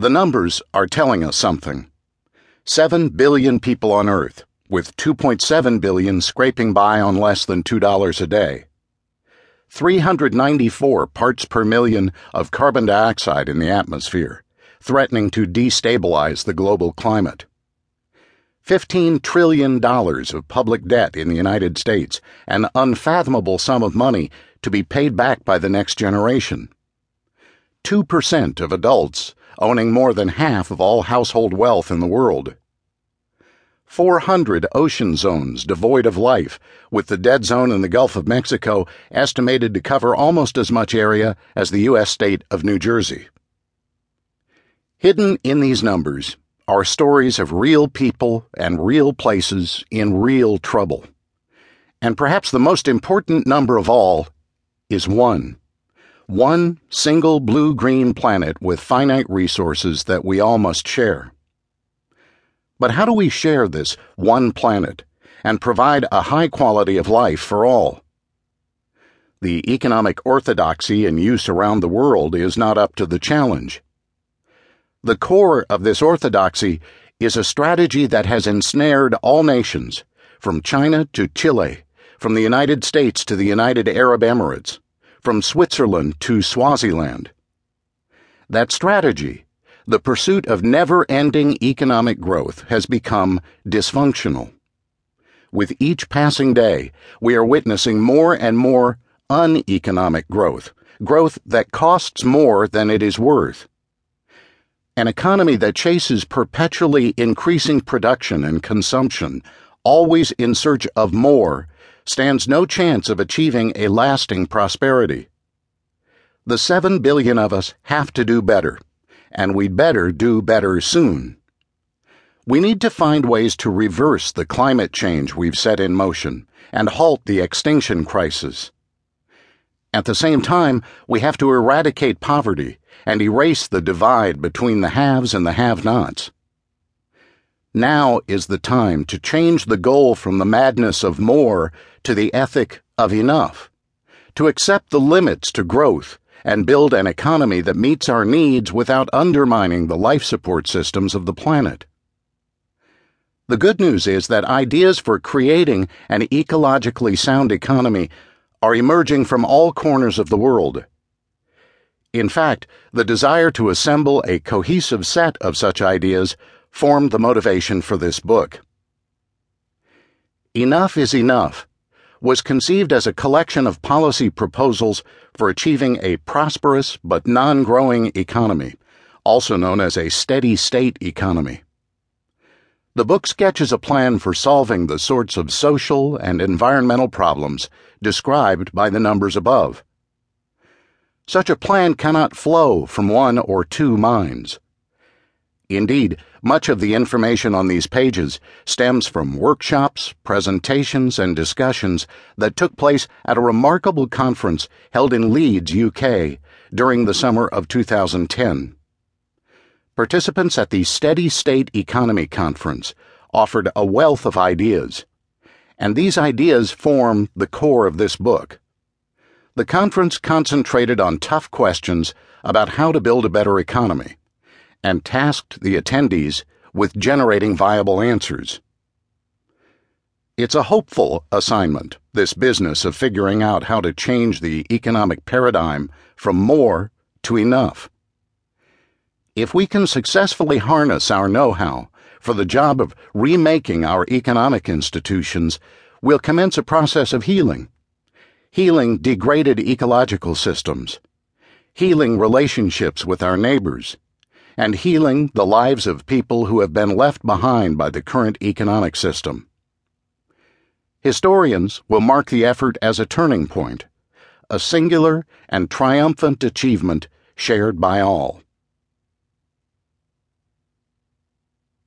The numbers are telling us something. 7 billion people on Earth, with 2.7 billion scraping by on less than $2 a day. 394 parts per million of carbon dioxide in the atmosphere, threatening to destabilize the global climate. $15 trillion of public debt in the United States, an unfathomable sum of money to be paid back by the next generation. 2% of adults owning more than half of all household wealth in the world. 400 ocean zones devoid of life, with the dead zone in the Gulf of Mexico estimated to cover almost as much area as the U.S. state of New Jersey. Hidden in these numbers are stories of real people and real places in real trouble. And perhaps the most important number of all is one. One single blue green planet with finite resources that we all must share. But how do we share this one planet and provide a high quality of life for all? The economic orthodoxy in use around the world is not up to the challenge. The core of this orthodoxy is a strategy that has ensnared all nations, from China to Chile, from the United States to the United Arab Emirates from Switzerland to Swaziland. That strategy, the pursuit of never ending economic growth, has become dysfunctional. With each passing day, we are witnessing more and more uneconomic growth, growth that costs more than it is worth. An economy that chases perpetually increasing production and consumption, always in search of more, stands no chance of achieving a lasting prosperity. The seven billion of us have to do better, and we'd better do better soon. We need to find ways to reverse the climate change we've set in motion and halt the extinction crisis. At the same time, we have to eradicate poverty and erase the divide between the haves and the have nots. Now is the time to change the goal from the madness of more to the ethic of enough, to accept the limits to growth and build an economy that meets our needs without undermining the life support systems of the planet. The good news is that ideas for creating an ecologically sound economy are emerging from all corners of the world. In fact, the desire to assemble a cohesive set of such ideas formed the motivation for this book. Enough is Enough was conceived as a collection of policy proposals for achieving a prosperous but non growing economy, also known as a steady state economy. The book sketches a plan for solving the sorts of social and environmental problems described by the numbers above. Such a plan cannot flow from one or two minds. Indeed, much of the information on these pages stems from workshops, presentations, and discussions that took place at a remarkable conference held in Leeds, UK, during the summer of 2010. Participants at the Steady State Economy Conference offered a wealth of ideas, and these ideas form the core of this book. The conference concentrated on tough questions about how to build a better economy and tasked the attendees with generating viable answers. It's a hopeful assignment, this business of figuring out how to change the economic paradigm from more to enough. If we can successfully harness our know how for the job of remaking our economic institutions, we'll commence a process of healing. Healing degraded ecological systems, healing relationships with our neighbors and healing the lives of people who have been left behind by the current economic system. Historians will mark the effort as a turning point, a singular and triumphant achievement shared by all.